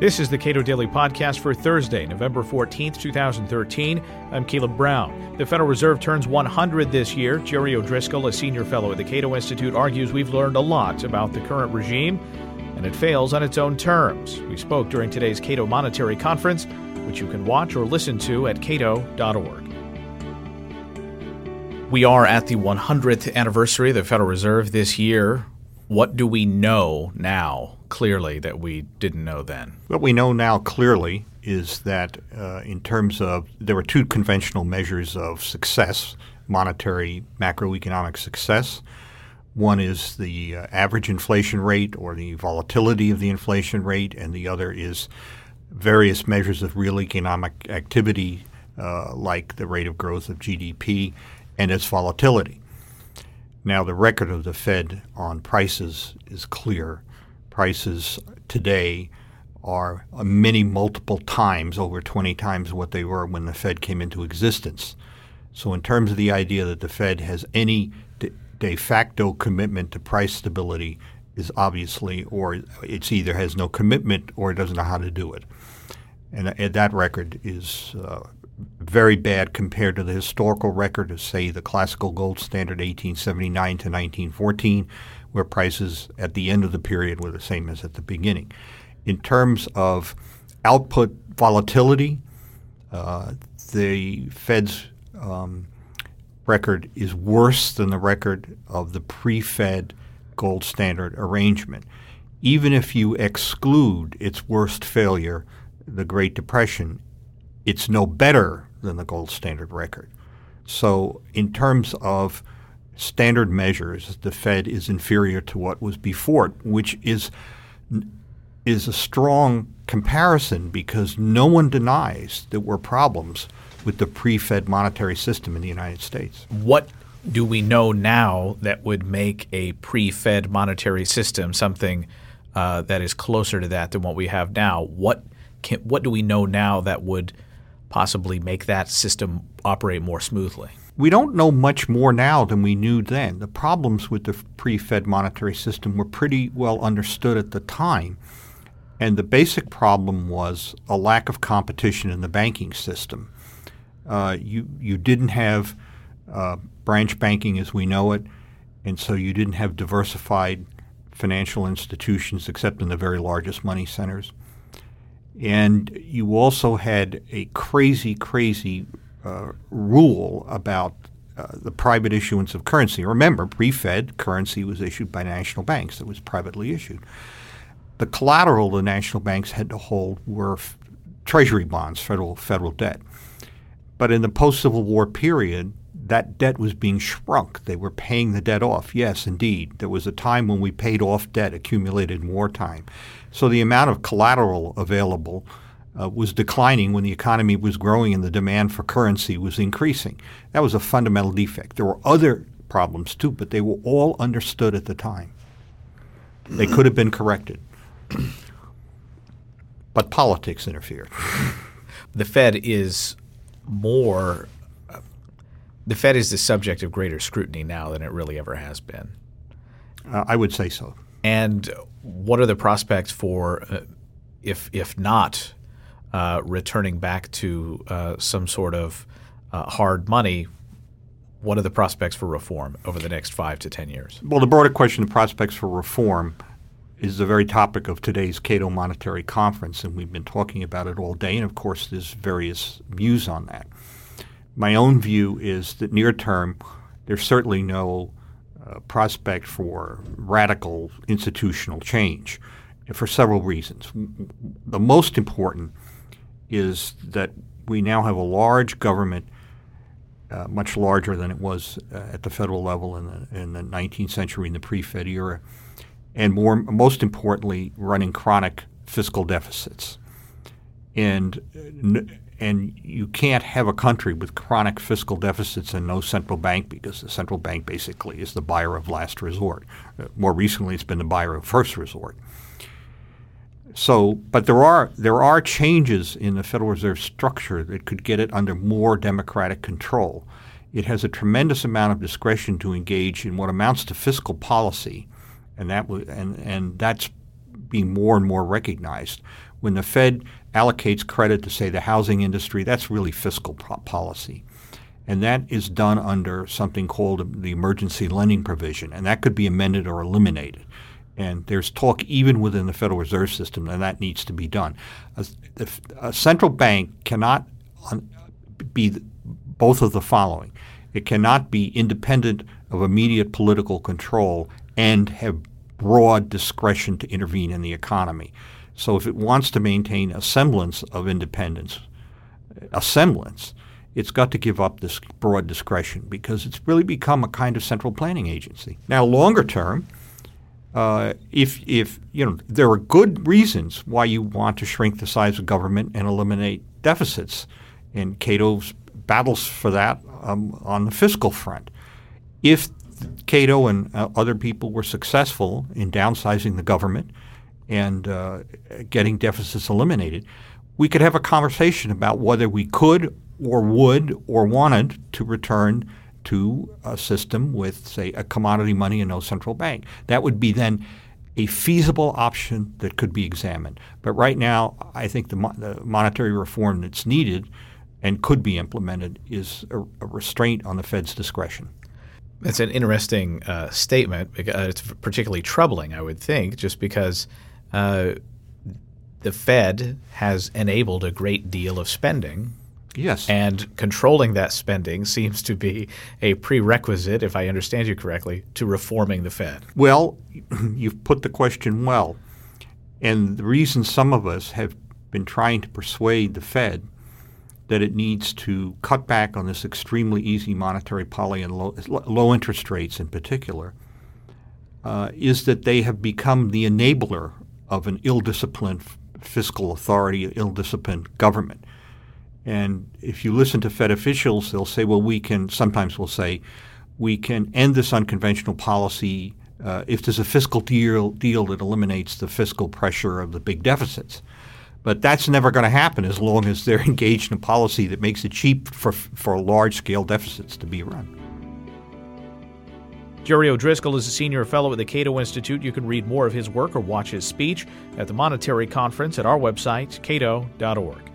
This is the Cato Daily Podcast for Thursday, November 14th, 2013. I'm Caleb Brown. The Federal Reserve turns 100 this year. Jerry O'Driscoll, a senior fellow at the Cato Institute, argues we've learned a lot about the current regime and it fails on its own terms. We spoke during today's Cato Monetary Conference, which you can watch or listen to at cato.org. We are at the 100th anniversary of the Federal Reserve this year. What do we know now clearly that we didn't know then? What we know now clearly is that uh, in terms of there were two conventional measures of success, monetary macroeconomic success. One is the uh, average inflation rate or the volatility of the inflation rate, and the other is various measures of real economic activity, uh, like the rate of growth of GDP and its volatility. Now, the record of the Fed on prices is clear. Prices today are many multiple times, over 20 times what they were when the Fed came into existence. So, in terms of the idea that the Fed has any de, facto commitment to price stability, is obviously, or it's either has no commitment or it doesn't know how to do it. And, and that record is uh, very bad compared to the historical record of, say, the classical gold standard 1879 to 1914, where prices at the end of the period were the same as at the beginning. In terms of output volatility, uh, the Fed's um, record is worse than the record of the pre Fed gold standard arrangement. Even if you exclude its worst failure, the Great Depression, it's no better than the gold standard record. So, in terms of standard measures, the Fed is inferior to what was before it, which is is a strong comparison because no one denies that there were problems with the pre-Fed monetary system in the United States. What do we know now that would make a pre-Fed monetary system something uh, that is closer to that than what we have now? What can, what do we know now that would possibly make that system operate more smoothly? We don't know much more now than we knew then. The problems with the pre Fed monetary system were pretty well understood at the time. And the basic problem was a lack of competition in the banking system. Uh, you, you didn't have uh, branch banking as we know it, and so you didn't have diversified financial institutions except in the very largest money centers. And you also had a crazy, crazy uh, rule about uh, the private issuance of currency. Remember, pre Fed currency was issued by national banks, it was privately issued. The collateral the national banks had to hold were f- treasury bonds, federal, federal debt. But in the post Civil War period, that debt was being shrunk. They were paying the debt off. Yes, indeed. There was a time when we paid off debt accumulated in wartime. So the amount of collateral available uh, was declining when the economy was growing and the demand for currency was increasing. That was a fundamental defect. There were other problems too, but they were all understood at the time. They could have been corrected. but politics interfered. The Fed is more the Fed is the subject of greater scrutiny now than it really ever has been. Uh, I would say so. And what are the prospects for, uh, if if not uh, returning back to uh, some sort of uh, hard money? What are the prospects for reform over the next five to ten years? Well, the broader question, the prospects for reform, is the very topic of today's Cato Monetary Conference, and we've been talking about it all day. And of course, there's various views on that. My own view is that near term, there's certainly no uh, prospect for radical institutional change for several reasons. The most important is that we now have a large government, uh, much larger than it was uh, at the federal level in the, in the 19th century in the pre-Fed era, and more, most importantly, running chronic fiscal deficits. And and you can't have a country with chronic fiscal deficits and no central bank because the central bank basically is the buyer of last resort. Uh, more recently, it's been the buyer of first resort. So, but there are there are changes in the Federal Reserve structure that could get it under more democratic control. It has a tremendous amount of discretion to engage in what amounts to fiscal policy, and that w- and and that's being more and more recognized. When the Fed allocates credit to, say, the housing industry, that's really fiscal policy. And that is done under something called the emergency lending provision, and that could be amended or eliminated. And there's talk even within the Federal Reserve System that that needs to be done. A, a central bank cannot be both of the following. It cannot be independent of immediate political control and have broad discretion to intervene in the economy. So if it wants to maintain a semblance of independence, a semblance, it's got to give up this broad discretion because it's really become a kind of central planning agency. Now, longer term, uh, if if you know there are good reasons why you want to shrink the size of government and eliminate deficits, and Cato's battles for that um, on the fiscal front. If Cato and uh, other people were successful in downsizing the government and uh, getting deficits eliminated, we could have a conversation about whether we could or would or wanted to return to a system with, say, a commodity money and no central bank. That would be then a feasible option that could be examined. But right now, I think the, mo- the monetary reform that's needed and could be implemented is a, a restraint on the Fed's discretion. That's an interesting uh, statement. Uh, it's particularly troubling, I would think, just because uh, the Fed has enabled a great deal of spending. Yes. And controlling that spending seems to be a prerequisite, if I understand you correctly, to reforming the Fed. Well, you've put the question well. And the reason some of us have been trying to persuade the Fed that it needs to cut back on this extremely easy monetary policy and low, low interest rates in particular uh, is that they have become the enabler of an ill-disciplined fiscal authority, ill-disciplined government. And if you listen to Fed officials, they'll say, well, we can, sometimes we'll say, we can end this unconventional policy uh, if there's a fiscal deal, deal that eliminates the fiscal pressure of the big deficits. But that's never going to happen as long as they're engaged in a policy that makes it cheap for, for large scale deficits to be run. Jerry O'Driscoll is a senior fellow at the Cato Institute. You can read more of his work or watch his speech at the Monetary Conference at our website, cato.org.